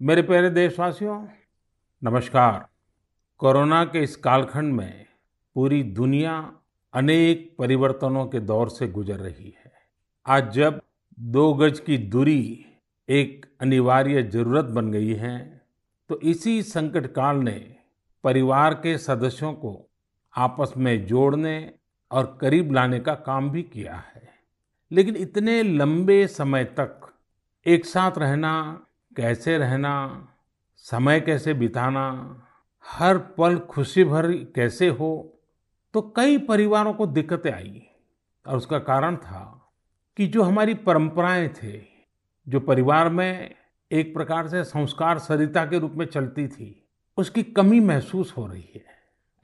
मेरे प्यारे देशवासियों, नमस्कार। कोरोना के इस कालखंड में पूरी दुनिया अनेक परिवर्तनों के दौर से गुजर रही है। आज जब दो गज की दूरी एक अनिवार्य ज़रूरत बन गई है तो इसी संकट काल ने परिवार के सदस्यों को आपस में जोड़ने और करीब लाने का काम भी किया है। लेकिन इतने लंबे समय तक एक साथ रहना कैसे रहना, समय कैसे बिताना, हर पल खुशी भर कैसे हो तो कई परिवारों को दिक्कतें आई। और उसका कारण था कि जो हमारी परंपराएँ थे, जो परिवार में एक प्रकार से संस्कार सरिता के रूप में चलती थी, उसकी कमी महसूस हो रही है।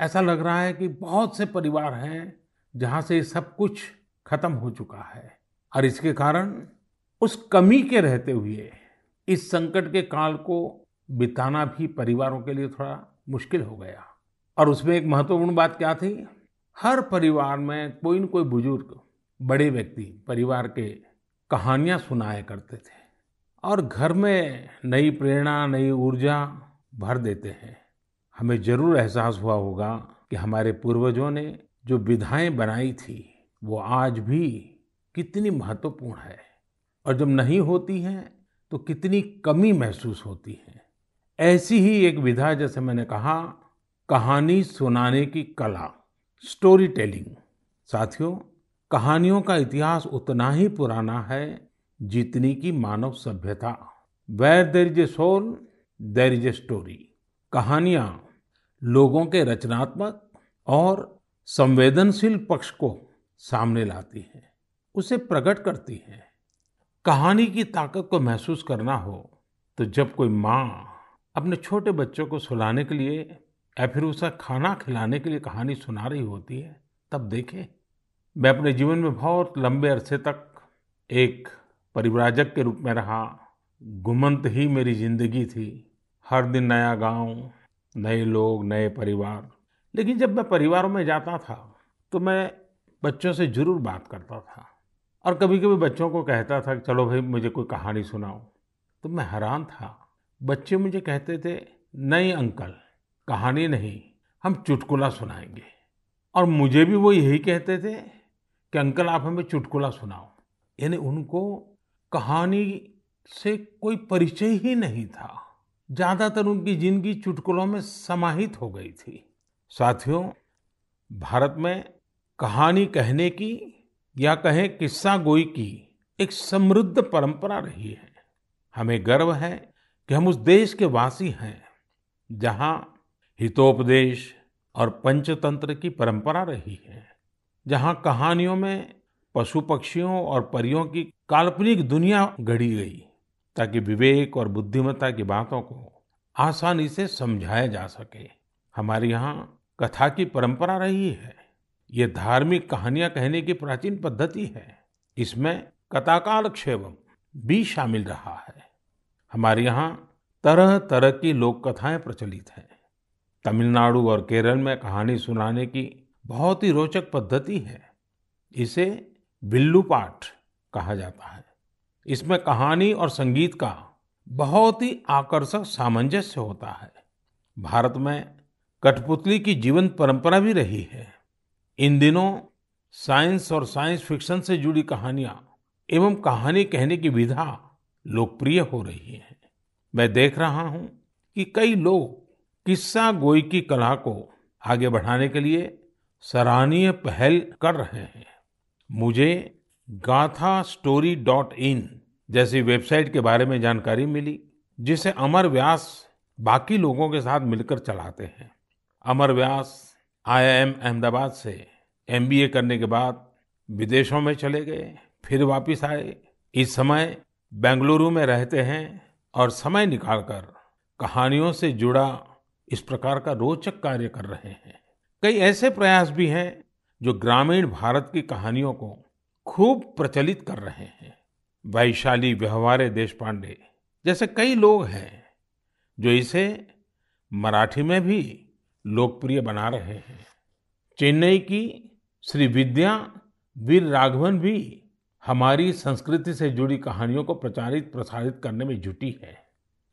ऐसा लग रहा है कि बहुत से परिवार हैं जहाँ से सब कुछ खत्म हो चुका है। और इसके कारण उस कमी के रहते हुए इस संकट के काल को बिताना भी परिवारों के लिए थोड़ा मुश्किल हो गया। और उसमें एक महत्वपूर्ण बात क्या थी? हर परिवार में कोई न कोई बुज़ुर्ग, बड़े व्यक्ति परिवार के कहानियाँ सुनाया करते थे और घर में नई प्रेरणा, नई ऊर्जा भर देते हैं। हमें ज़रूर एहसास हुआ होगा कि हमारे पूर्वजों ने जो विधाएँ बनाई थी, वो आज भी कितनी महत्वपूर्ण है। और जब नहीं होती हैं तो कितनी कमी महसूस होती है। ऐसी ही एक विधा, जैसे मैंने कहा, कहानी सुनाने की कला स्टोरी टेलिंग साथियों, कहानियों का इतिहास उतना ही पुराना है जितनी की मानव सभ्यता। Where there is a soul there is a story कहानियाँ लोगों के रचनात्मक और संवेदनशील पक्ष को सामने लाती हैं, उसे प्रकट करती हैं। कहानी की ताकत को महसूस करना हो तो जब कोई माँ अपने छोटे बच्चों को सुलाने के लिए या फिर उसे खाना खिलाने के लिए कहानी सुना रही होती है, तब देखें। मैं अपने जीवन में बहुत लंबे अरसे तक एक परिव्राजक के रूप में रहा। घुमंत ही मेरी ज़िंदगी थी। हर दिन नया गाँव, नए लोग, नए परिवार। लेकिन जब मैं परिवारों में जाता था तो मैं बच्चों से ज़रूर बात करता था। और कभी कभी बच्चों को कहता था कि, चलो भाई, मुझे कोई कहानी सुनाओ। तो मैं हैरान था। बच्चे मुझे कहते थे, नहीं अंकल, कहानी नहीं, हम चुटकुला सुनाएँगे। और मुझे भी वो यही कहते थे कि, अंकल, आप हमें चुटकुला सुनाओ। यानी उनको कहानी से कोई परिचय ही नहीं था। ज़्यादातर उनकी ज़िंदगी चुटकुलों में समाहित हो गई थी। साथियों, भारत में कहानी कहने की या कहें किस्सा गोई की, एक समृद्ध परंपरा रही है। हमें गर्व है कि हम उस देश के वासी हैं, जहाँ हितोपदेश और पंचतंत्र की परंपरा रही है, जहाँ कहानियों में पशु पक्षियों और परियों की काल्पनिक दुनिया गढ़ी गई, ताकि विवेक और बुद्धिमत्ता की बातों को आसानी से समझाया जा सके। हमारे यहाँ कथा की परंपरा रही है। ये धार्मिक कहानियाँ कहने की प्राचीन पद्धति है। इसमें कथाकाल क्षेवम भी शामिल रहा है। हमारे यहाँ तरह तरह की लोक कथाएँ प्रचलित हैं। तमिलनाडु और केरल में कहानी सुनाने की बहुत ही रोचक पद्धति है। इसे बिल्लू पाठ कहा जाता है। इसमें कहानी और संगीत का बहुत ही आकर्षक सामंजस्य होता है। भारत में कठपुतली की जीवंत परंपरा भी रही है। इन दिनों साइंस और साइंस फिक्शन से जुड़ी कहानियाँ एवं कहानी कहने की विधा लोकप्रिय हो रही है। मैं देख रहा हूँ कि कई लोग किस्सा गोई की कला को आगे बढ़ाने के लिए सराहनीय पहल कर रहे हैं। मुझे गाथा स्टोरी डॉट इन जैसी वेबसाइट के बारे में जानकारी मिली, जिसे अमर व्यास बाकी लोगों के साथ मिलकर चलाते हैं। अमर व्यास आईआईएम अहमदाबाद से। एमबीए करने के बाद विदेशों में चले गए, फिर वापस आए। इस समय बेंगलुरु में रहते हैं और समय निकालकर कहानियों से जुड़ा इस प्रकार का रोचक कार्य कर रहे हैं। कई ऐसे प्रयास भी हैं जो ग्रामीण भारत की कहानियों को खूब प्रचलित कर रहे हैं। वैशाली व्यवहारे देश पांडे जैसे कई लोग हैं जो इसे मराठी में भी लोकप्रिय बना रहे हैं। चेन्नई की श्री विद्या, वीर राघवन भी हमारी संस्कृति से जुड़ी कहानियों को प्रचारित, प्रसारित करने में जुटी है।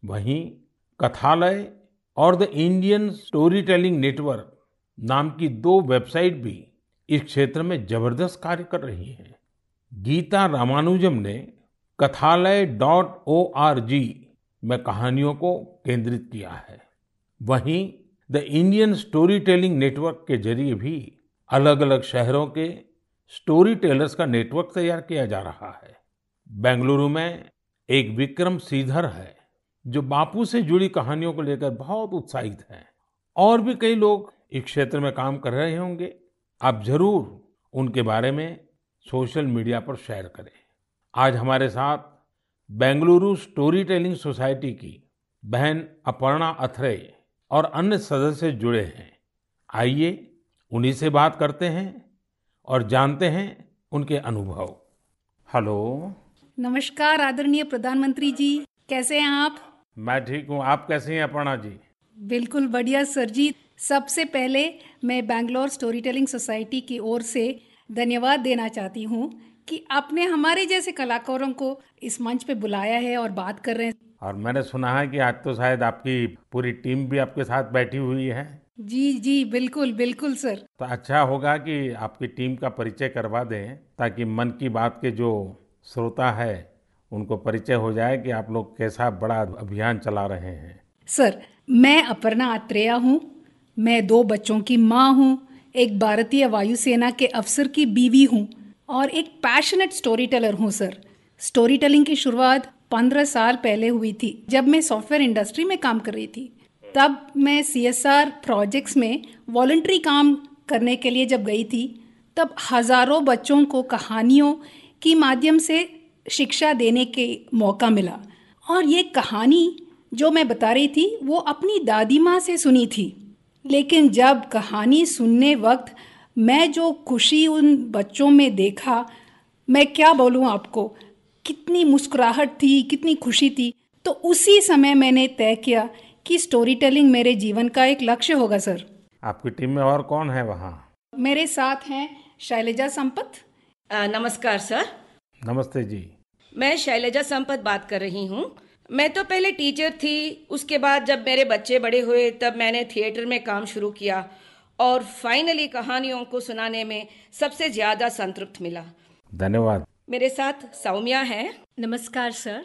वहीं कथालय और the Indian story telling network नाम की दो वेबसाइट भी इस क्षेत्र में ज़बरदस्त कार्य कर रही हैं। गीता रामानुजम ने Kathalaya dot O R G में कहानियों को केंद्रित किया है। वहीं the Indian story telling network के ज़रिए भी अलग अलग शहरों के स्टोरी टेलर्स का नेटवर्क तैयार किया जा रहा है। बेंगलुरु में एक विक्रम श्रीधर है, जो बापू से जुड़ी कहानियों को लेकर बहुत उत्साहित हैं। और भी कई लोग इस क्षेत्र में काम कर रहे होंगे। आप ज़रूर उनके बारे में सोशल मीडिया पर शेयर करें। आज हमारे साथ बेंगलुरु स्टोरी टेलिंग सोसाइटी की बहन अपर्णा अथरे और अन्य सदस्य जुड़े हैं। आइए उन्हीं से बात करते हैं और जानते हैं उनके अनुभव। हेलो। नमस्कार आदरणीय प्रधानमंत्री जी। कैसे हैं आप? मैं ठीक हूँ। आप कैसे हैं अपर्णा जी? बिल्कुल बढ़िया सर जी। सबसे पहले मैं बैंगलोर स्टोरी टेलिंग सोसाइटी की ओर से धन्यवाद देना चाहती हूँ कि आपने हमारे जैसे कलाकारों को इस मंच पे बुलाया है और बात कर रहे हैं। और मैंने सुना है कि आज तो शायद आपकी पूरी टीम भी आपके साथ बैठी हुई है। जी जी बिल्कुल बिल्कुल सर। तो अच्छा होगा कि आपकी टीम का परिचय करवा दें ताकि मन की बात के जो श्रोता है उनको परिचय हो जाए कि आप लोग कैसा बड़ा अभियान चला रहे हैं। सर मैं अपर्णा आत्रेया हूँ। मैं दो बच्चों की माँ हूँ एक भारतीय वायुसेना के अफसर की बीवी हूँ और एक पैशनेट स्टोरी टेलर हूँ सर। स्टोरी टेलिंग की शुरुआत पंद्रह साल पहले हुई थी जब मैं सॉफ्टवेयर इंडस्ट्री में काम कर रही थी। तब मैं सी एस आर प्रोजेक्ट्स में वॉल्ट्री काम करने के लिए जब गई थी, तब हज़ारों बच्चों को कहानियों की माध्यम से शिक्षा देने के मौका मिला। और ये कहानी जो मैं बता रही थी, वो अपनी दादी माँ से सुनी थी। लेकिन जब कहानी सुनने वक्त मैं जो खुशी उन बच्चों में देखा, मैं क्या बोलूँ आपको, कितनी मुस्कुराहट थी, कितनी खुशी थी तो उसी समय मैंने तय किया कि स्टोरी टेलिंग मेरे जीवन का एक लक्ष्य होगा सर आपकी टीम में और कौन है वहाँ? मेरे साथ हैं शैलजा संपत। नमस्कार सर नमस्ते जी। मैं शैलजा संपत बात कर रही हूँ। मैं तो पहले टीचर थी उसके बाद जब मेरे बच्चे बड़े हुए तब मैंने थिएटर में काम शुरू किया और फाइनली कहानियों को सुनाने में सबसे ज़्यादा संतृप्त मिला। धन्यवाद। मेरे साथ सौम्या है। नमस्कार सर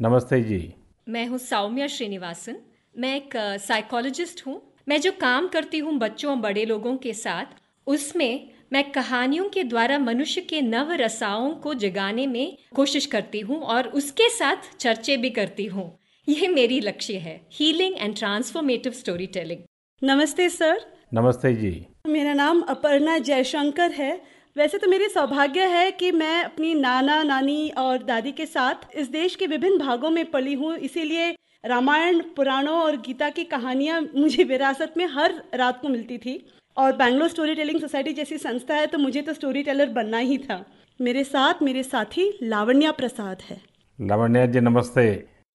नमस्ते जी। मैं हूँ सौम्या श्रीनिवासन। मैं एक साइकोलॉजिस्ट हूँ। मैं जो काम करती हूँ बच्चों और बड़े लोगों के साथ उसमें मैं कहानियों के द्वारा मनुष्य के नव रसाओं को जगाने में कोशिश करती हूँ और उसके साथ चर्चे भी करती हूँ। ये मेरी लक्ष्य है healing and transformative storytelling नमस्ते सर। नमस्ते जी। मेरा नाम अपर्णा जयशंकर है। वैसे तो मेरी सौभाग्य है कि मैं अपनी नाना नानी और दादी के साथ इस देश के विभिन्न भागों में पली हूँ इसीलिए रामायण पुराणों और गीता की कहानियाँ मुझे विरासत में हर रात को मिलती थी। और बैंगलोर स्टोरी टेलिंग सोसाइटी जैसी संस्था है तो मुझे तो स्टोरी टेलर बनना ही था। मेरे साथ मेरे साथी लावण्या प्रसाद है। लावण्या जी नमस्ते।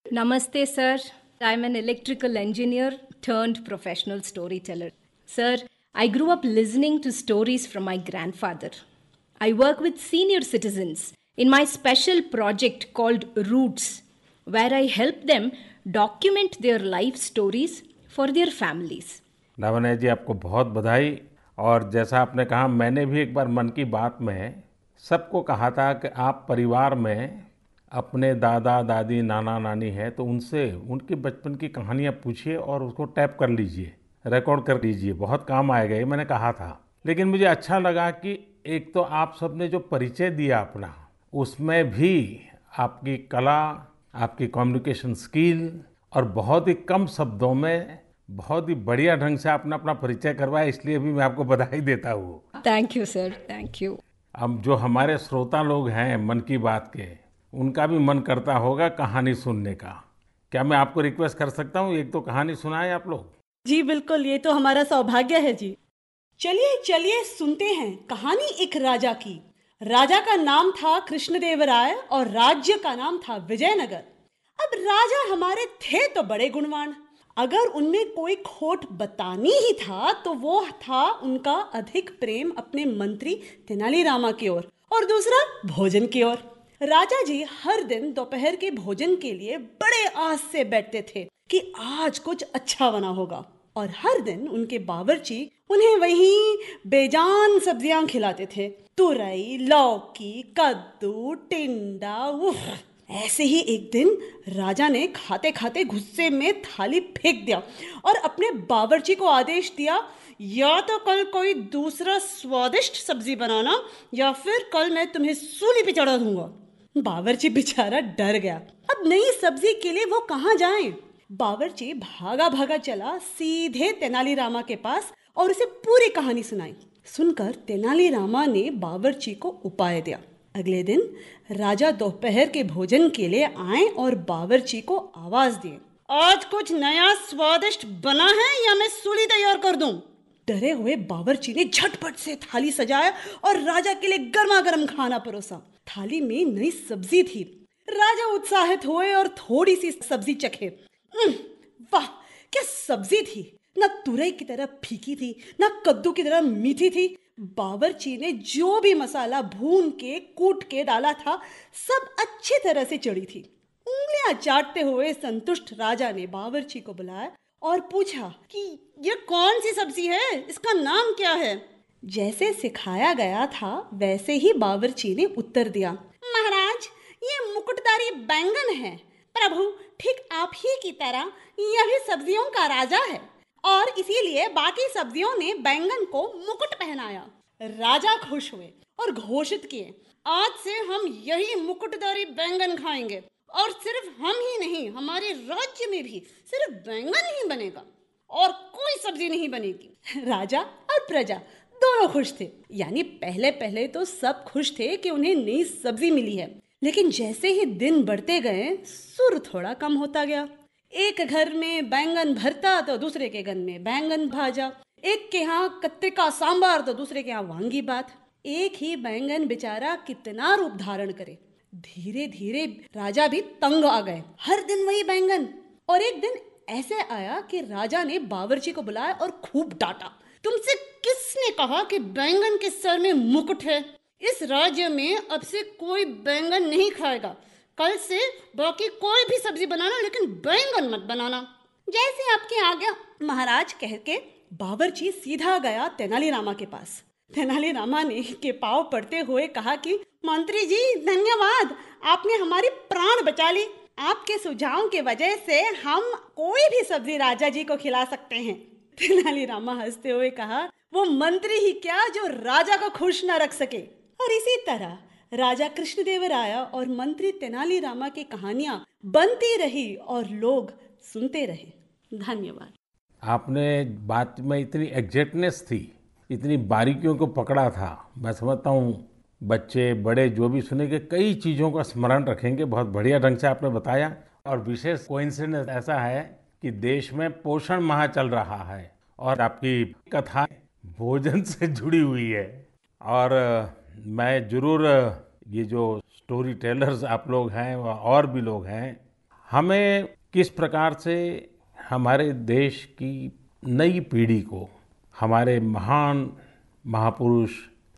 नमस्ते sir. I am an electrical engineer turned professional storyteller sir I grew up listening to stories from my grandfather. I work with senior citizens in my special project called Roots, where I help them document their life stories for their families. Lavanya ji आपको बहुत बधाई। और जैसा आपने कहा, मैंने भी एक बार मन की बात में सबको कहा था कि आप परिवार में अपने दादा, दादी, नाना, नानी हैं तो उनसे, उनके बचपन की कहानियाँ पूछिए और उसको टैप कर लीजिए रिकॉर्ड कर लीजिए। बहुत काम आएगा, ये मैंने कहा था। लेकिन मुझे अच्छा लगा कि एक तो आप सबने जो परिचय दिया अपना, उसमें भी आपकी कला आपकी कम्युनिकेशन स्किल और बहुत ही कम शब्दों में बहुत ही बढ़िया ढंग से आपने अपना परिचय करवाया इसलिए भी मैं आपको बधाई देता हूँ। Thank you sir thank you अब जो हमारे श्रोता लोग हैं मन की बात के उनका भी मन करता होगा कहानी सुनने का। क्या मैं आपको रिक्वेस्ट कर सकता हूँ? एक तो कहानी सुनाएँ आप लोग। जी बिल्कुल ये तो हमारा सौभाग्य है जी। चलिए चलिए सुनते हैं कहानी एक राजा की। राजा का नाम था कृष्णदेव राय और राज्य का नाम था विजयनगर। अब राजा हमारे थे तो बड़े गुणवान। अगर उनमें कोई खोट बतानी ही था तो वो था उनका अधिक प्रेम अपने मंत्री तेनाली रामा की ओर और, और दूसरा भोजन की ओर। राजा जी हर दिन दोपहर के भोजन के लिए बड़े आस से बैठते थे कि आज कुछ अच्छा बना होगा। और हर दिन उनके बावर्ची उन्हें वही बेजान सब्ज़ियाँ खिलाते थे। तुरई, लौकी, कद्दू, टिंडा, उफ। ऐसे ही एक दिन राजा ने खाते खाते गुस्से में थाली फेंक दिया और अपने बावर्ची को आदेश दिया, या तो कल कोई दूसरा स्वादिष्ट सब्ज़ी बनाना, या फिर कल मैं तुम्हें सूली पे चढ़ा दूँगा। बावर्ची बेचारा डर गया। अब नई सब्ज़ी के लिए वो कहाँ जाए? बावर्ची भागा भागा चला, सीधे तेनालीरामा के पास और उसे पूरी कहानी सुनाई। सुनकर तेनालीरामा ने बावर्ची को उपाय दिया। अगले दिन राजा दोपहर के भोजन के लिए आए और बावर्ची को आवाज़ दिए आज कुछ नया स्वादिष्ट बना है या मैं सूली तैयार कर दूँ? डरे हुए बावर्ची ने झटपट से थाली सजाया और राजा के लिए गर्मा गर्म खाना परोसा। थाली में नई सब्ज़ी थी। राजा उत्साहित हुए और थोड़ी सी सब्ज़ी चखे। वाह, क्या सब्ज़ी थी? ना तुरई की तरह फीकी थी, न कद्दू की तरह मीठी थी। बावर्ची ने जो भी मसाला भून के, कूट के डाला था, सब अच्छी तरह से चढ़ी थी। उंगलियाँ चाटते हुए संतुष्ट राजा ने बावर्ची को बुलाया और पूछा कि, ये कौन सी सब्ज़ी है? इसका नाम क्या है? जैसे सिखाया गया था, वैसे ही बावर्ची ने उत्तर दिया, महाराज, ये मुकुटदारी बैंगन है। प्रभु ठीक आप ही की तरह यह भी सब्जियों का राजा है। और इसीलिए बाकी सब्जियों ने बैंगन को मुकुट पहनाया। राजा खुश हुए और घोषित किए, आज से हम यही मुकुटदारी बैंगन खाएँगे। और सिर्फ़ हम ही नहीं, हमारे राज्य में भी सिर्फ़ बैंगन ही बनेगा और कोई सब्ज़ी नहीं बनेगी। राजा और प्रजा दोनों खुश थे। यानी पहले पहले तो सब खुश थे कि उन्हें नई सब्ज़ी मिली है। लेकिन जैसे ही दिन बढ़ते गए, सुर थोड़ा कम होता गया। एक घर में बैंगन भरता तो दूसरे के घर में बैंगन भाजा। एक के यहाँ कत्ते का सांबार तो दूसरे के यहाँ वांगी बात। एक ही बैंगन बेचारा कितना रूप धारण करे। धीरे धीरे राजा भी तंग आ गए। हर दिन वही बैंगन। और एक दिन ऐसे आया कि राजा ने बावर्ची को बुलाया और खूब डांटा। तुमसे किसने कहा कि बैंगन के सर में मुकुट है? इस राज्य में अब से कोई बैंगन नहीं खाएगा। कल से बाकी कोई भी सब्ज़ी बनाना, लेकिन बैंगन मत बनाना। जैसे आपकी आज्ञा महाराज कह के बावर्ची सीधा गया तेनालीरामा के पास। तेनालीरामा ने के पाव पड़ते हुए कहा कि, मंत्री जी, धन्यवाद, आपने हमारी प्राण बचा ली। आपके सुझाव के वजह से हम कोई भी सब्ज़ी राजा जी को खिला सकते हैं। तेनालीरामा हँसते हुए कहा, वो मंत्री ही क्या जो राजा को खुश न रख सके? और इसी तरह राजा कृष्णदेव आया और मंत्री तेनालीरामा की कहानियाँ बनती रही और लोग सुनते रहे। धन्यवाद। आपने बात में इतनी एग्जैक्टनेस थी, इतनी बारीकियों को पकड़ा था। मैं समझता हूँ, बच्चे, बड़े, जो भी सुनेंगे, कई चीज़ों का स्मरण रखेंगे। बहुत बढ़िया ढंग से आपने बताया। और विशेष कोइंसिडेंस ऐसा है कि देश में पोषण माह चल रहा है और आपकी कथा भोजन से जुड़ी हुई है। और मैं ज़रूर ये जो स्टोरी टेलर्स आप लोग हैं और भी लोग हैं, हमें किस प्रकार से हमारे देश की नई पीढ़ी को, हमारे महान महापुरुष,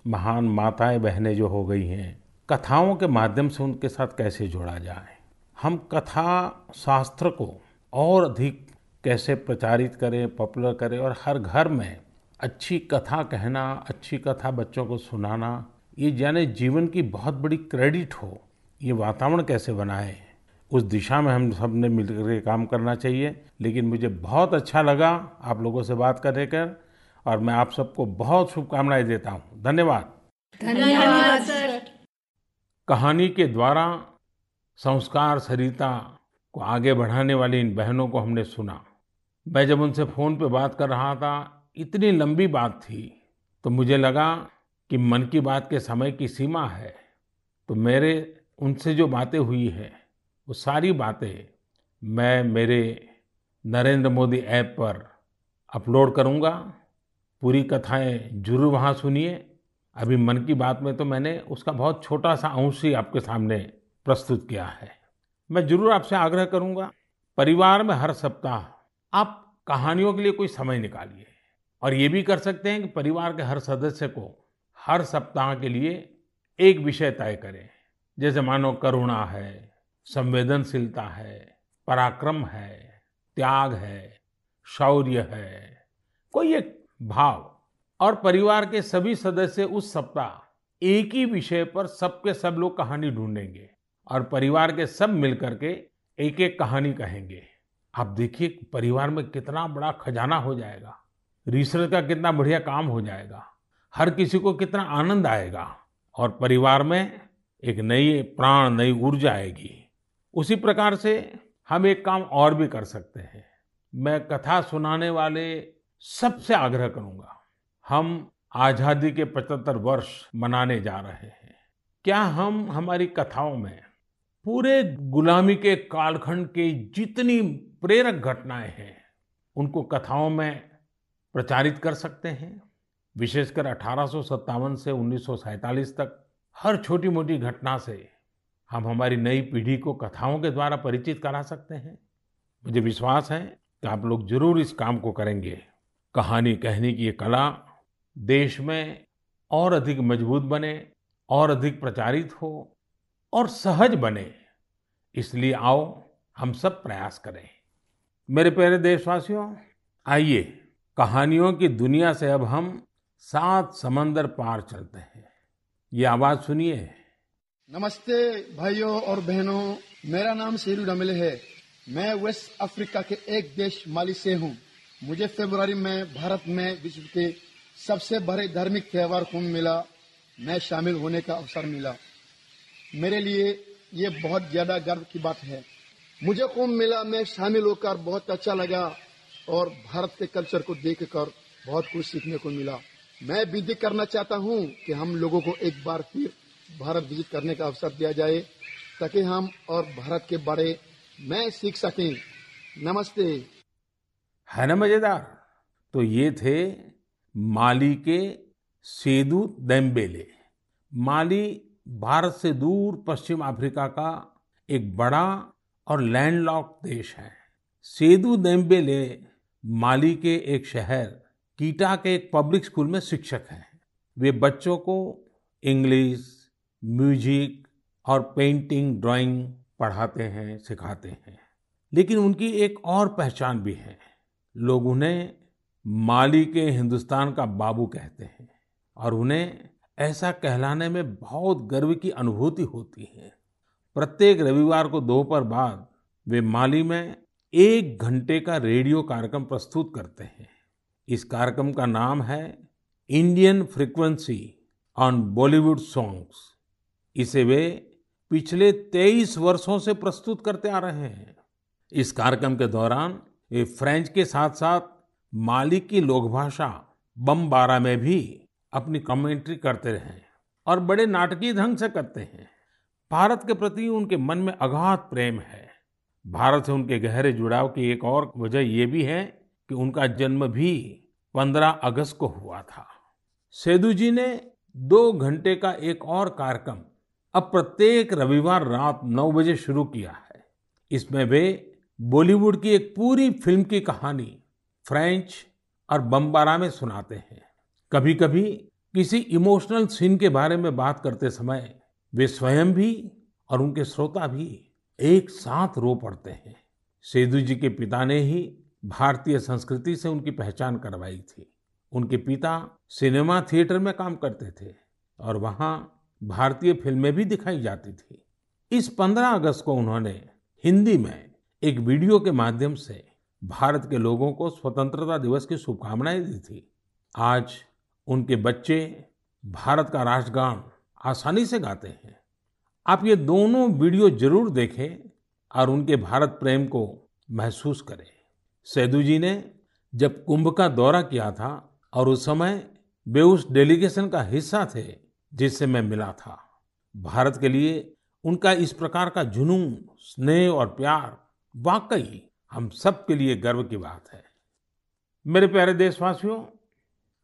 महान माताएँ, बहनें जो हो गई हैं, कथाओं के माध्यम से उनके साथ कैसे जोड़ा जाए? हम कथा शास्त्र को और अधिक कैसे प्रचारित करें पॉपुलर करें और हर घर में अच्छी कथा कहना, अच्छी कथा बच्चों को सुनाना ये जाने जीवन की बहुत बड़ी क्रेडिट हो ये वातावरण कैसे बनाए। उस दिशा में हम सबने मिलकर काम करना चाहिए। लेकिन मुझे बहुत अच्छा लगा आप लोगों से बात करने कर और मैं आप सबको बहुत शुभकामनाएँ देता हूँ। धन्यवाद। धन्यवाद सर। कहानी के द्वारा संस्कार सरिता को आगे बढ़ाने वाली इन बहनों को हमने सुना। मैं जब उनसे फ़ोन पे बात कर रहा था इतनी लंबी बात थी तो मुझे लगा कि मन की बात के समय की सीमा है तो मेरे, उनसे जो बातें हुई है, वो सारी बातें मैं मेरे नरेंद्र मोदी ऐप पर अपलोड करूँगा। पूरी कथाएँ ज़रूर वहाँ सुनिए। अभी मन की बात में तो मैंने उसका बहुत छोटा सा अंश ही आपके सामने प्रस्तुत किया है। मैं ज़रूर आपसे आग्रह करूँगा, परिवार में हर सप्ताह आप कहानियों के लिए कोई समय निकालिए और ये भी कर सकते हैं कि परिवार के हर सदस्य को हर सप्ताह के लिए एक विषय तय करें। जैसे मानो करुणा है, संवेदनशीलता है, पराक्रम है, त्याग है, शौर्य है। कोई एक भाव। और परिवार के सभी सदस्य उस सप्ताह एक ही विषय पर सबके सब लोग कहानी ढूंढेंगे और परिवार के सब मिलकर के एक एक कहानी कहेंगे। आप देखिए परिवार में कितना बड़ा खजाना हो जाएगा। रिसर्च का कितना बढ़िया काम हो जाएगा। हर किसी को कितना आनंद आएगा और परिवार में एक नई प्राण, नई ऊर्जा आएगी। उसी प्रकार से हम एक काम और भी कर सकते हैं। मैं कथा सुनाने वाले सबसे आग्रह करूँगा, हम आज़ादी के 75 वर्ष मनाने जा रहे हैं। क्या हम हमारी कथाओं में पूरे गुलामी के कालखंड के जितनी प्रेरक घटनाएँ हैं, उनको कथाओं में प्रचारित कर सकते हैं? विशेषकर अठारह सौ सत्तावन से उन्नीस सौ सैंतालीस तक, हर छोटी मोटी घटना से हम हमारी नई पीढ़ी को कथाओं के द्वारा परिचित करा सकते हैं। मुझे विश्वास है कि आप लोग ज़रूर इस काम को करेंगे। कहानी, कहने की ये कला देश में और अधिक मज़बूत बने, और अधिक प्रचारित हो, और सहज बने। इसलिए आओ, हम सब प्रयास करें। मेरे प्यारे देशवासियों, आइए, कहानियों की दुनिया से अब हम सात समंदर पार चलते हैं। ये आवाज़ सुनिए। नमस्ते भाइयों और बहनों, मेरा नाम शेरू डमले है। मैं वेस्ट अफ्रीका के एक देश माली से हूँ। मुझे फरवरी में भारत में विश्व के सबसे बड़े धार्मिक त्योहार कुंभ मिला मैं शामिल होने का अवसर मिला। मेरे लिए ये बहुत ज़्यादा गर्व की बात है। मुझे कुंभ मेला में शामिल होकर बहुत अच्छा लगा और भारत के कल्चर को देखकर बहुत कुछ सीखने को मिला। मैं विधि करना चाहता हूँ कि हम लोगों को एक बार फिर भारत विज़िट करने का अवसर दिया जाए, ताकि हम और भारत के बारे में सीख सकें। नमस्ते। है ना मज़ेदार? तो ये थे माली के सेदू देम्बेले। माली भारत से दूर पश्चिम अफ्रीका का एक बड़ा और लैंडलॉक देश है। सेदू देम्बेले माली के एक शहर कीटा के एक पब्लिक स्कूल में शिक्षक हैं। वे बच्चों को इंग्लिश, म्यूज़िक और पेंटिंग, ड्राइंग पढ़ाते हैं, सिखाते हैं। लेकिन उनकी एक और पहचान भी है। लोग उन्हें माली के हिंदुस्तान का बाबू कहते हैं और उन्हें ऐसा कहलाने में बहुत गर्व की अनुभूति होती है। प्रत्येक रविवार को दोपहर बाद वे माली में एक घंटे का रेडियो कार्यक्रम प्रस्तुत करते हैं। इस कार्यक्रम का नाम है Indian frequency on Bollywood songs इसे वे पिछले तेईस वर्षों से प्रस्तुत करते आ रहे हैं। इस कार्यक्रम के दौरान वे फ्रेंच के साथ साथ माली की लोक भाषा बमबारा में भी अपनी कमेंट्री करते रहे और बड़े नाटकीय ढंग से करते हैं। भारत के प्रति उनके मन में अगाध प्रेम है। भारत से उनके गहरे जुड़ाव की एक और वजह यह भी है कि उनका जन्म भी 15 अगस्त को हुआ था। सेदू जी ने दो घंटे का एक और कार्यक्रम अब प्रत्येक रविवार रात नौ बजे शुरू किया है। इसमें वे बॉलीवुड की एक पूरी फ़िल्म की कहानी फ्रेंच और बम्बारा में सुनाते हैं। कभी कभी किसी इमोशनल सीन के बारे में बात करते समय वे स्वयं भी और उनके श्रोता भी एक साथ रो पड़ते हैं। सेदू जी के पिता ने ही भारतीय संस्कृति से उनकी पहचान करवाई थी। उनके पिता सिनेमा थिएटर में काम करते थे और वहाँ भारतीय फ़िल्में भी दिखाई जाती थी। इस 15 अगस्त को उन्होंने हिंदी में एक वीडियो के माध्यम से भारत के लोगों को स्वतंत्रता दिवस की शुभकामनाएँ दी थी। आज उनके बच्चे भारत का राष्ट्रगान आसानी से गाते हैं। आप ये दोनों वीडियो ज़रूर देखें और उनके भारत प्रेम को महसूस करें। सेदू जी ने जब कुंभ का दौरा किया था और उस समय वे उस डेलीगेशन का हिस्सा थे जिससे मैं मिला था, भारत के लिए उनका इस प्रकार का जुनून, स्नेह और प्यार वाकई हम सब के लिए गर्व की बात है। मेरे प्यारे देशवासियों,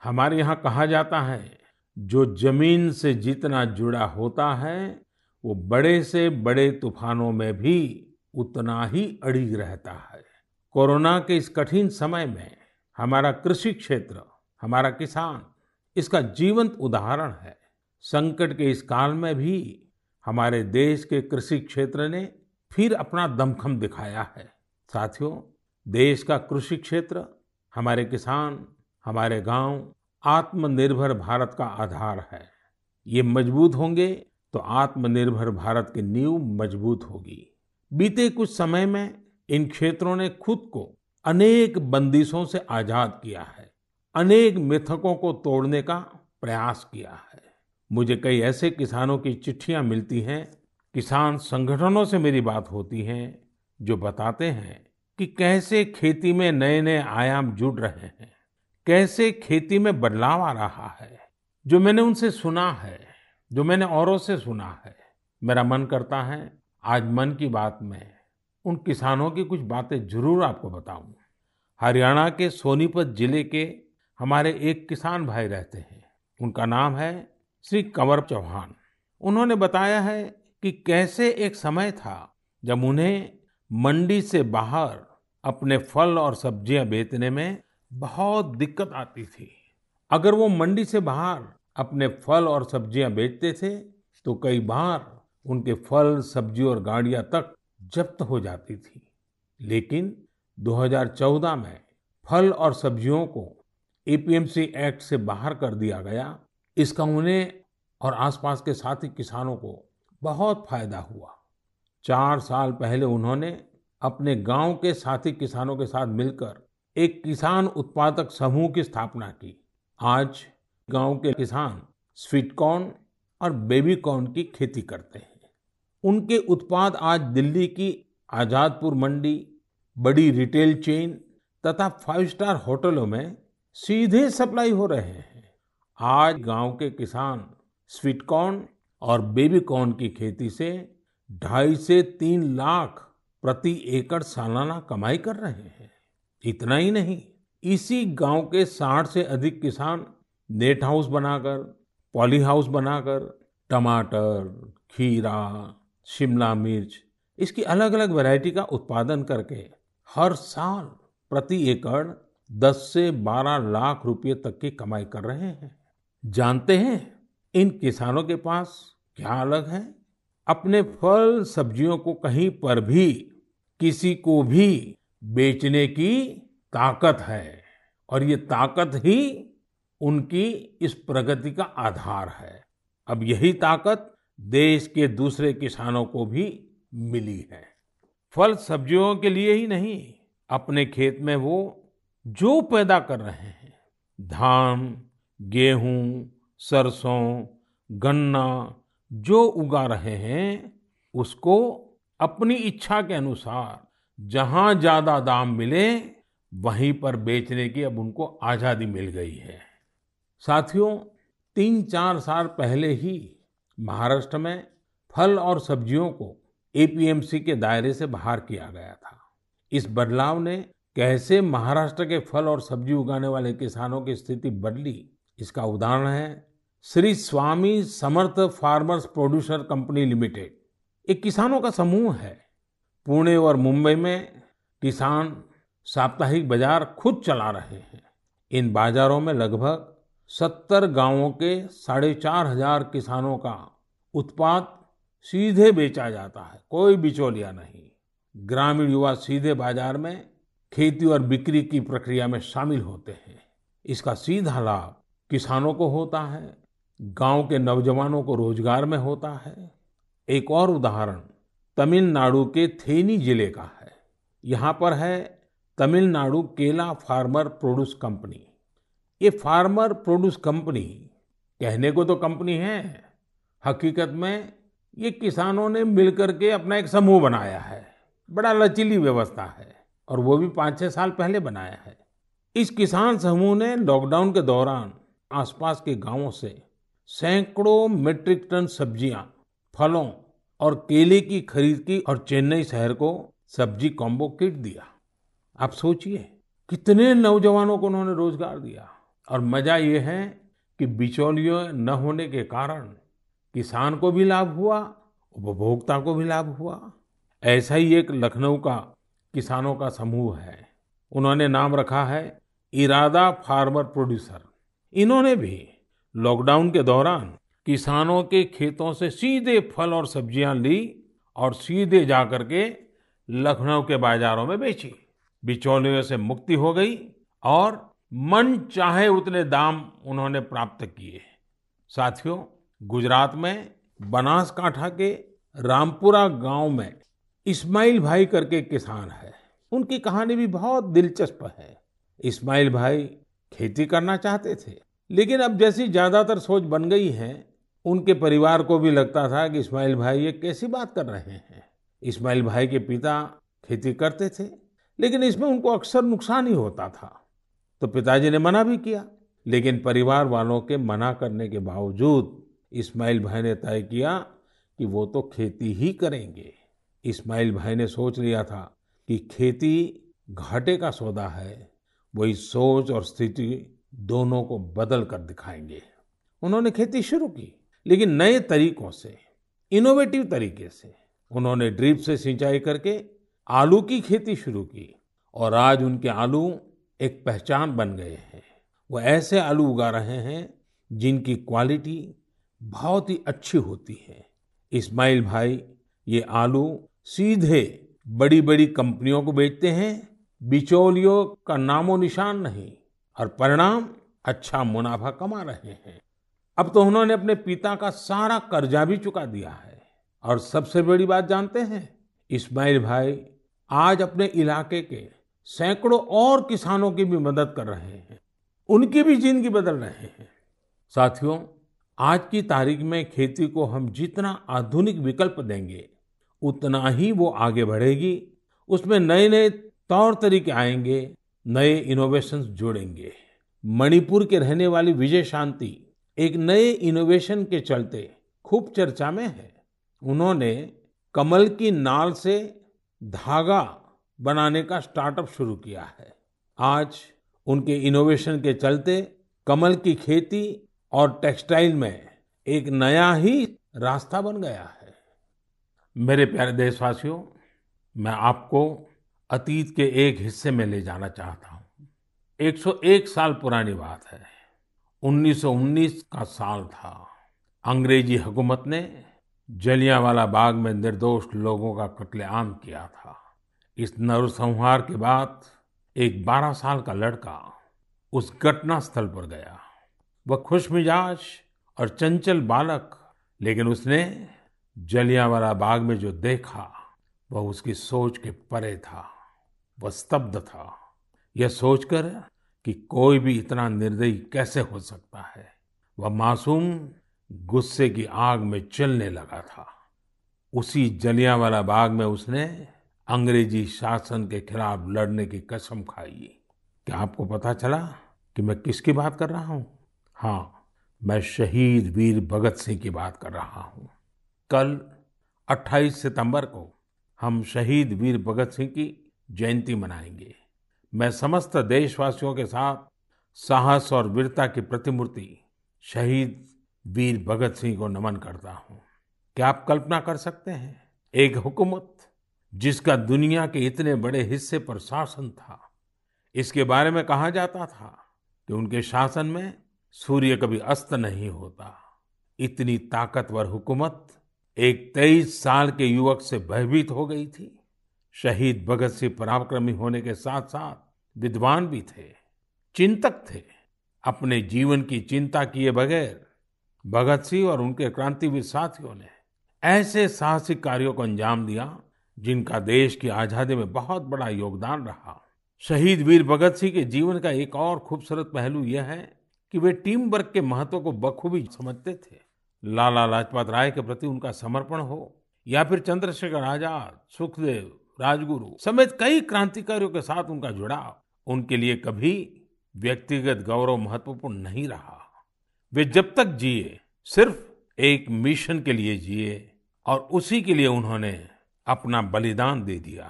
हमारे यहाँ कहा जाता है, जो ज़मीन से जितना जुड़ा होता है, वो बड़े से बड़े तूफानों में भी उतना ही अड़िग रहता है। कोरोना के इस कठिन समय में हमारा कृषि क्षेत्र, हमारा किसान इसका जीवंत उदाहरण है। संकट के इस काल में भी हमारे देश के कृषि क्षेत्र ने फिर अपना दमखम दिखाया है। साथियों, देश का कृषि क्षेत्र, हमारे किसान, हमारे गाँव, आत्मनिर्भर भारत का आधार है। ये मज़बूत होंगे तो आत्मनिर्भर भारत की नींव मज़बूत होगी। बीते कुछ समय में इन क्षेत्रों ने खुद को अनेक बंदिशों से आज़ाद किया है, अनेक मिथकों को तोड़ने का प्रयास किया है। मुझे कई ऐसे किसानों की चिट्ठियाँ मिलती हैं, किसान संगठनों से मेरी बात होती है, जो बताते हैं कि कैसे खेती में नए नए आयाम जुड़ रहे हैं, कैसे खेती में बदलाव आ रहा है, जो मैंने उनसे सुना है, जो मैंने औरों से सुना है। मेरा मन करता है आज मन की बात में उन किसानों की कुछ बातें ज़रूर आपको बताऊँ। हरियाणा के सोनीपत ज़िले के हमारे एक किसान भाई रहते हैं। उनका नाम है श्री कंवर चौहान। उन्होंने बताया है कि कैसे एक समय था जब उन्हें मंडी से बाहर अपने फल और सब्ज़ियाँ बेचने में बहुत दिक्कत आती थी। अगर वो मंडी से बाहर अपने फल और सब्ज़ियाँ बेचते थे तो कई बार उनके फल, सब्ज़ी और गाड़ियाँ तक जब्त हो जाती थी। लेकिन 2014 में फल और सब्जियों को एपीएमसी एक्ट से बाहर कर दिया गया। इसका उन्हें और आसपास के साथी किसानों को बहुत फ़ायदा हुआ। चार साल पहले उन्होंने अपने गाँव के साथी किसानों के साथ मिलकर एक किसान उत्पादक समूह की स्थापना की। आज गाँव के किसान स्वीट कॉर्न और बेबी कॉर्न की खेती करते हैं। उनके उत्पाद आज दिल्ली की आजादपुर मंडी, बड़ी रिटेल चेन तथा फाइव स्टार होटलों में सीधे सप्लाई हो रहे हैं। आज गाँव के किसान स्वीट कॉर्न और बेबी कॉर्न की खेती से ढाई से तीन लाख प्रति एकड़ सालाना कमाई कर रहे हैं। इतना ही नहीं, इसी गाँव के साठ से अधिक किसान नेट हाउस बनाकर, पॉली हाउस बनाकर टमाटर, खीरा शिमला मिर्च, इसकी अलग अलग वैरायटी का उत्पादन करके हर साल प्रति एकड़ 10 से 12 लाख रुपए तक की कमाई कर रहे हैं। जानते हैं इन किसानों के पास क्या अलग है? अपने फल सब्जियों को कहीं पर भी किसी को भी बेचने की ताकत है और ये ताकत ही उनकी इस प्रगति का आधार है। अब यही ताकत देश के दूसरे किसानों को भी मिली है। फल सब्जियों के लिए ही नहीं, अपने खेत में वो जो पैदा कर रहे हैं। धान, गेहूँ, सरसों, गन्ना जो उगा रहे हैं, उसको अपनी इच्छा के अनुसार जहाँ ज़्यादा दाम मिले, वहीं पर बेचने की अब उनको आज़ादी मिल गई है। साथियों, तीन चार साल पहले ही महाराष्ट्र में फल और सब्जियों को एपीएमसी के दायरे से बाहर किया गया था। इस बदलाव ने कैसे महाराष्ट्र के फल और सब्ज़ी उगाने वाले किसानों की स्थिति बदली, इसका उदाहरण है Shri Swami Samarth farmers producer company limited. एक किसानों का समूह है। पुणे और मुंबई में किसान साप्ताहिक बाज़ार खुद चला रहे हैं। इन बाजारों में लगभग सत्तर गाँवों के साढ़े चार हज़ार किसानों का उत्पाद सीधे बेचा जाता है, कोई बिचौलिया नहीं। ग्रामीण युवा सीधे बाज़ार में खेती और बिक्री की प्रक्रिया में शामिल होते हैं। इसका सीधा लाभ किसानों को होता है, गाँव के नौजवानों को रोज़गार में होता है। एक और उदाहरण तमिलनाडु के थेनी ज़िले का है। यहाँ पर है तमिलनाडु केला फार्मर प्रोड्यूस कंपनी। ये फार्मर प्रोड्यूस कंपनी, कहने को तो कंपनी है, हकीकत में ये किसानों ने मिलकर के अपना एक समूह बनाया है। बड़ा लचीली व्यवस्था है और वो भी पाँच छः साल पहले बनाया है। इस किसान समूह ने लॉकडाउन के दौरान आसपास के गाँवों से सैकड़ों मेट्रिक टन सब्ज़ियाँ, फलों और केले की खरीद की और चेन्नई शहर को सब्ज़ी कॉम्बो किट दिया। आप सोचिए, कितने नौजवानों को उन्होंने रोज़गार दिया। और मज़ा ये है कि बिचौलियों न होने के कारण किसान को भी लाभ हुआ, उपभोक्ता को भी लाभ हुआ। ऐसा ही एक लखनऊ का किसानों का समूह है। उन्होंने नाम रखा है इरादा फार्मर प्रोड्यूसर। इन्होंने भी लॉकडाउन के दौरान किसानों के खेतों से सीधे फल और सब्ज़ियाँ ली और सीधे जाकर के लखनऊ के बाजारों में बेची। बिचौलियों से मुक्ति हो गई और मन चाहे उतने दाम उन्होंने प्राप्त किए। साथियों, गुजरात में बनासकांठा के रामपुरा गाँव में इस्माइल भाई करके किसान है। उनकी कहानी भी बहुत दिलचस्प है। इस्माइल भाई खेती करना चाहते थे, लेकिन अब जैसी ज़्यादातर सोच बन गई है, उनके परिवार को भी लगता था कि इस्माइल भाई ये कैसी बात कर रहे हैं। इस्माइल भाई के पिता खेती करते थे, लेकिन इसमें उनको अक्सर नुकसान ही होता था। तो पिताजी ने मना भी किया। लेकिन परिवार वालों के मना करने के बावजूद इस्माइल भाई ने तय किया कि वो तो खेती ही करेंगे। इस्माइल भाई ने सोच लिया था कि खेती घाटे का सौदा है, वही सोच और स्थिति दोनों को बदल कर दिखाएँगे। उन्होंने खेती शुरू की, लेकिन नए तरीकों से इनोवेटिव तरीके से उन्होंने ड्रिप से सिंचाई करके आलू की खेती शुरू की और आज उनके आलू एक पहचान बन गए हैं। वो ऐसे आलू उगा रहे हैं जिनकी क्वालिटी बहुत ही अच्छी होती है। इस्माइल भाई ये आलू सीधे बड़ी बड़ी कंपनियों को बेचते हैं, बिचौलियों का नामो निशान नहीं, और परिणाम अच्छा मुनाफा कमा रहे हैं। अब तो उन्होंने अपने पिता का सारा कर्जा भी चुका दिया है, और सबसे बड़ी बात जानते हैं, इस्माइल भाई आज अपने इलाके के सैकड़ों और किसानों की भी मदद कर रहे हैं। उनकी भी ज़िंदगी बदल रहे हैं। साथियों, आज की तारीख में खेती को हम जितना आधुनिक विकल्प देंगे, उतना ही वो आगे बढ़ेगी। उसमें नए नए तौर तरीके आएँगे, नए इनोवेशंस जुड़ेंगे। मणिपुर के रहने वाली विजय शांति एक नए इनोवेशन के चलते खूब चर्चा में है। उन्होंने कमल की नाल से धागा बनाने का स्टार्टअप शुरू किया है। आज उनके इनोवेशन के चलते कमल की खेती और टेक्सटाइल में एक नया ही रास्ता बन गया है। मेरे प्यारे देशवासियों, मैं आपको अतीत के एक हिस्से में ले जाना चाहता हूँ। 101 साल पुरानी बात है। 1919 का साल था। अंग्रेज़ी हुकूमत ने जलियांवाला बाग में निर्दोष लोगों का कत्लेआम किया था। इस नरसंहार के बाद एक 12 साल का लड़का उस घटना स्थल पर गया। वह खुश मिजाज और चंचल बालक, लेकिन उसने जलियांवाला बाग में जो देखा, वह उसकी सोच के परे था। वह स्तब्ध था। यह सोचकर कि कोई भी इतना निर्दयी कैसे हो सकता है? वह मासूम गुस्से की आग में चलने लगा था। उसी जलियांवाला बाग में उसने अंग्रेज़ी शासन के खिलाफ लड़ने की कसम खाई। क्या आपको पता चला कि मैं किसकी बात कर रहा हूँ? हाँ मैं शहीद वीर भगत सिंह की बात कर रहा हूँ। कल 28 सितंबर को हम शहीद वीर भगत सिंह की जयंती मनाएँगे। मैं समस्त देशवासियों के साथ साहस और वीरता की प्रतिमूर्ति शहीद वीर भगत सिंह को नमन करता हूँ। क्या आप कल्पना कर सकते हैं? एक हुकूमत जिसका दुनिया के इतने बड़े हिस्से पर शासन था। इसके बारे में कहा जाता था कि उनके शासन में सूर्य कभी अस्त नहीं होता। इतनी ताकतवर हुकूमत एक तेईस साल के युवक से भयभीत हो गई थी। शहीद भगत सिंह पराक्रमी होने के साथ साथ विद्वान भी थे, चिंतक थे। अपने जीवन की चिंता किए बगैर भगत सिंह और उनके क्रांतिवीर साथियों ने ऐसे साहसिक कार्यों को अंजाम दिया जिनका देश की आज़ादी में बहुत बड़ा योगदान रहा। शहीद वीर भगत सिंह के जीवन का एक और खूबसूरत पहलू यह है कि वे टीम वर्क के महत्व को बखूबी समझते थे। लाला लाजपत राय के प्रति उनका समर्पण हो या फिर चंद्रशेखर आज़ाद, सुखदेव, राजगुरु समेत कई क्रांतिकारियों के साथ उनका जुड़ाव उनके लिए कभी व्यक्तिगत गौरव महत्वपूर्ण नहीं रहा। वे जब तक जिए, सिर्फ़ एक मिशन के लिए जिए और उसी के लिए उन्होंने अपना बलिदान दे दिया।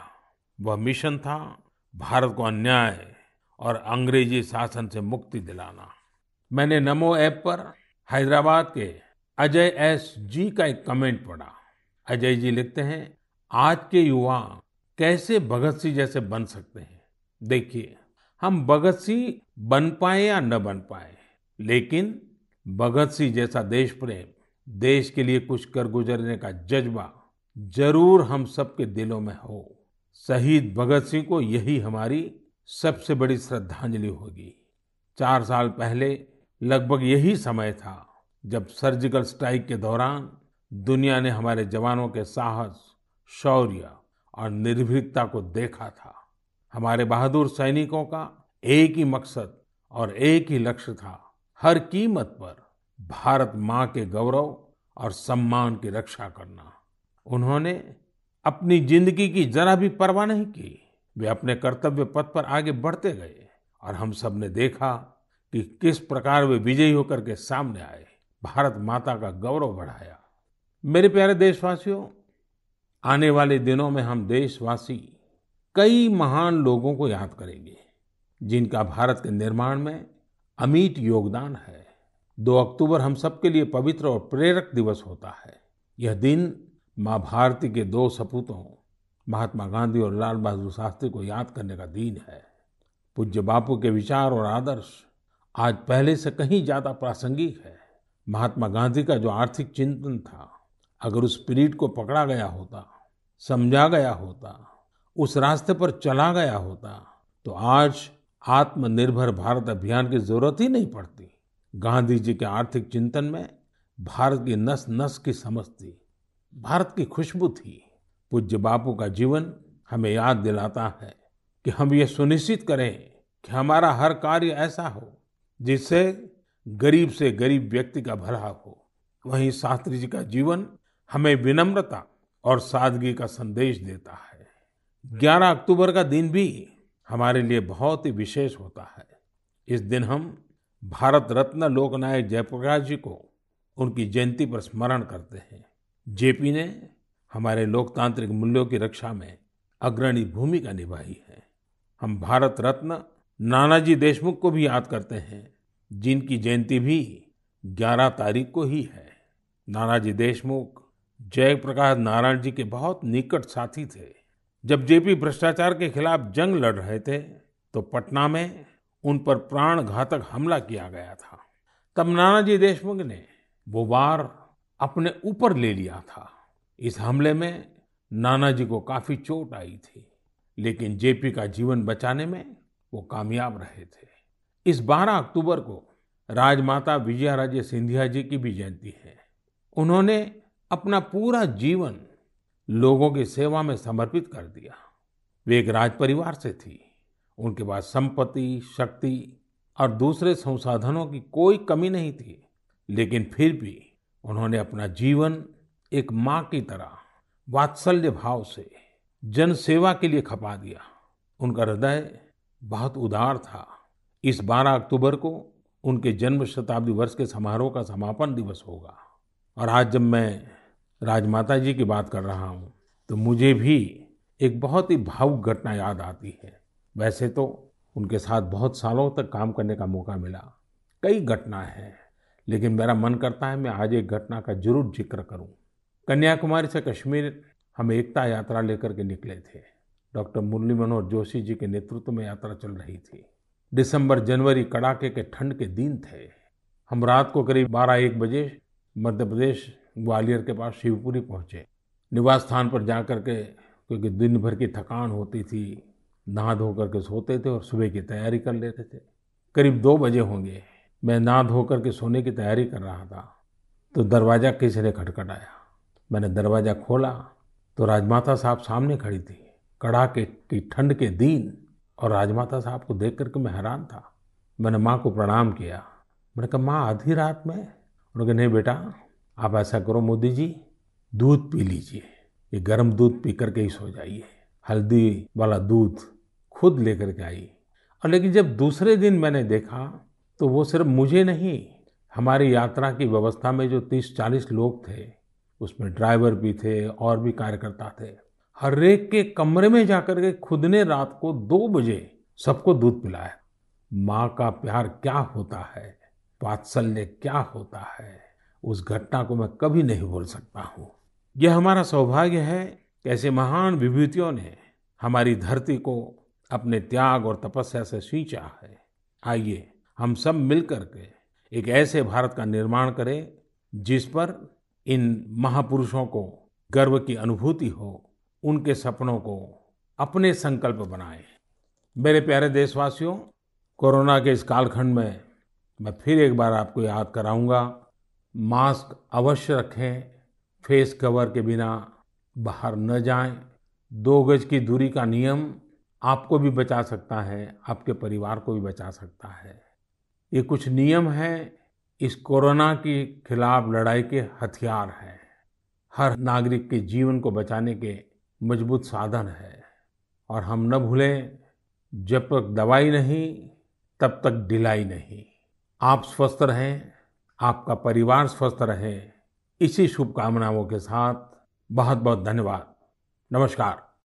वह मिशन था भारत को अन्याय और अंग्रेज़ी शासन से मुक्ति दिलाना। मैंने नमो ऐप पर हैदराबाद के अजय एस जी का एक कमेंट पढ़ा। अजय जी लिखते हैं, आज के युवा कैसे भगत सिंह जैसे बन सकते हैं? देखिए, हम भगत सिंह बन पाए या न बन पाए, लेकिन भगत सिंह जैसा देश प्रेम देश के लिए कुछ कर गुजरने का जज्बा ज़रूर हम सबके दिलों में हो। शहीद भगत सिंह को यही हमारी सबसे बड़ी श्रद्धांजलि होगी। चार साल पहले लगभग यही समय था जब सर्जिकल स्ट्राइक के दौरान दुनिया ने हमारे जवानों के साहस, शौर्य और निर्भीकता को देखा था। हमारे बहादुर सैनिकों का एक ही मकसद और एक ही लक्ष्य था हर कीमत पर भारत माँ के गौरव और सम्मान की रक्षा करना। उन्होंने अपनी ज़िंदगी की जरा भी परवाह नहीं की। वे अपने कर्तव्य पथ पर आगे बढ़ते गए और हम सबने देखा कि किस प्रकार वे विजयी होकर के सामने आए, भारत माता का गौरव बढ़ाया। मेरे प्यारे देशवासियों, आने वाले दिनों में हम देशवासी कई महान लोगों को याद करेंगे, जिनका भारत के निर्माण में अमीट योगदान है। दो अक्टूबर हम सबके लिए पवित्र और प्रेरक दिवस होता है। यह दिन माँ भारती के दो सपूतों, महात्मा गांधी और लाल बहादुर शास्त्री को याद करने का दिन है। पूज्य बापू के विचार और आदर्श आज पहले से कहीं ज़्यादा प्रासंगिक है। महात्मा गांधी का जो आर्थिक चिंतन था, अगर उस पीरियड को पकड़ा गया होता, समझा गया होता, उस रास्ते पर चला गया होता तो आज आत्मनिर्भर भारत अभियान की ज़रूरत ही नहीं पड़ती। गांधी जी के आर्थिक चिंतन में भारत की नस नस की समझ थी भारत की खुशबू थी। पूज्य बापू का जीवन हमें याद दिलाता है कि हम ये सुनिश्चित करें कि हमारा हर कार्य ऐसा हो जिससे गरीब से गरीब व्यक्ति का भला हो। वहीं शास्त्री जी का जीवन हमें विनम्रता और सादगी का संदेश देता है। 11 अक्टूबर का दिन भी हमारे लिए बहुत ही विशेष होता है। इस दिन हम भारत रत्न लोकनायक जयप्रकाश जी को उनकी जयंती पर स्मरण करते हैं। जेपी ने हमारे लोकतांत्रिक मूल्यों की रक्षा में अग्रणी भूमिका निभाई है। हम भारत रत्न नानाजी देशमुख को भी याद करते हैं, जिनकी जयंती भी 11 तारीख को ही है। नानाजी देशमुख, जयप्रकाश नारायण जी के बहुत निकट साथी थे। जब जेपी भ्रष्टाचार के खिलाफ जंग लड़ रहे थे तो पटना में उन पर प्राण घातक हमला किया गया था। तब नानाजी देशमुख ने वो वार अपने ऊपर ले लिया था। इस हमले में नानाजी को काफ़ी चोट आई थी, लेकिन जेपी का जीवन बचाने में वो कामयाब रहे थे। इस 12 अक्टूबर को राजमाता विजया राजे सिंधिया जी की भी जयंती है। उन्होंने अपना पूरा जीवन लोगों की सेवा में समर्पित कर दिया। वे एक राज परिवार से थी। उनके पास संपत्ति, शक्ति और दूसरे संसाधनों की कोई कमी नहीं थी, लेकिन फिर भी उन्होंने अपना जीवन एक माँ की तरह वात्सल्य भाव से जन सेवा के लिए खपा दिया। उनका हृदय बहुत उदार था। इस 12 अक्टूबर को उनके जन्म शताब्दी वर्ष के समारोह का समापन दिवस होगा। और आज जब मैं राजमाता जी की बात कर रहा हूँ तो मुझे भी एक बहुत ही भावुक घटना याद आती है। वैसे तो उनके साथ बहुत सालों तक काम करने का मौका मिला। कई घटनाएँ हैं। लेकिन मेरा मन करता है मैं आज एक घटना का ज़रूर ज़िक्र करूँ। कन्याकुमारी से कश्मीर हम एकता यात्रा लेकर के निकले थे। डॉक्टर मुरली मनोहर जोशी जी के नेतृत्व में यात्रा चल रही थी। दिसंबर जनवरी कड़ाके के ठंड के दिन थे। हम रात को करीब बारह एक बजे मध्य प्रदेश ग्वालियर के पास शिवपुरी पहुँचे। निवास स्थान पर जा कर के, क्योंकि दिन भर की थकान होती थी, नहा धो करके सोते थे और सुबह की तैयारी कर लेते थे। करीब दो बजे होंगे। मैं ना धोकर के सोने की तैयारी कर रहा था तो दरवाज़ा किसी ने खटखटाया। मैंने दरवाज़ा खोला तो राजमाता साहब सामने खड़ी थी, कड़ाके की ठंड के दिन, और राजमाता साहब को देख करके मैं हैरान था। मैंने माँ को प्रणाम किया। मैंने कहा, माँ, आधी रात में? उन्होंने कहा, नहीं बेटा, आप ऐसा करो मोदी जी, दूध पी लीजिए। ये गर्म दूध पी करके ही सो जाइए। हल्दी वाला दूध खुद लेकर के आई और लेकिन जब दूसरे दिन मैंने देखा तो वो सिर्फ़ मुझे नहीं, हमारी यात्रा की व्यवस्था में जो तीस चालीस लोग थे, उसमें ड्राइवर भी थे और भी कार्यकर्ता थे। हर एक के कमरे में जाकर के खुद ने रात को दो बजे सबको दूध पिलाया। माँ का प्यार क्या होता है? वात्सल्य क्या होता है? उस घटना को मैं कभी नहीं भूल सकता हूँ। यह हमारा सौभाग्य है कि ऐसे महान विभूतियों ने हमारी धरती को अपने त्याग और तपस्या से सींचा है। आइए हम सब मिलकर के एक ऐसे भारत का निर्माण करें, जिस पर इन महापुरुषों को गर्व की अनुभूति हो, उनके सपनों को अपने संकल्प बनाएँ। मेरे प्यारे देशवासियों, कोरोना के इस कालखंड में मैं फिर एक बार आपको याद कराऊँगा, मास्क अवश्य रखें, फेस कवर के बिना बाहर न जाएँ। दो गज की दूरी का नियम आपको भी बचा सकता है, आपके परिवार को भी बचा सकता है। ये कुछ नियम हैं, इस कोरोना के खिलाफ लड़ाई के हथियार हैं। हर नागरिक के जीवन को बचाने के मज़बूत साधन है। और हम न भूलें, जब तक दवाई नहीं, तब तक ढिलाई नहीं। आप स्वस्थ रहें, आपका परिवार स्वस्थ रहे। इसी शुभकामनाओं के साथ बहुत बहुत धन्यवाद। नमस्कार।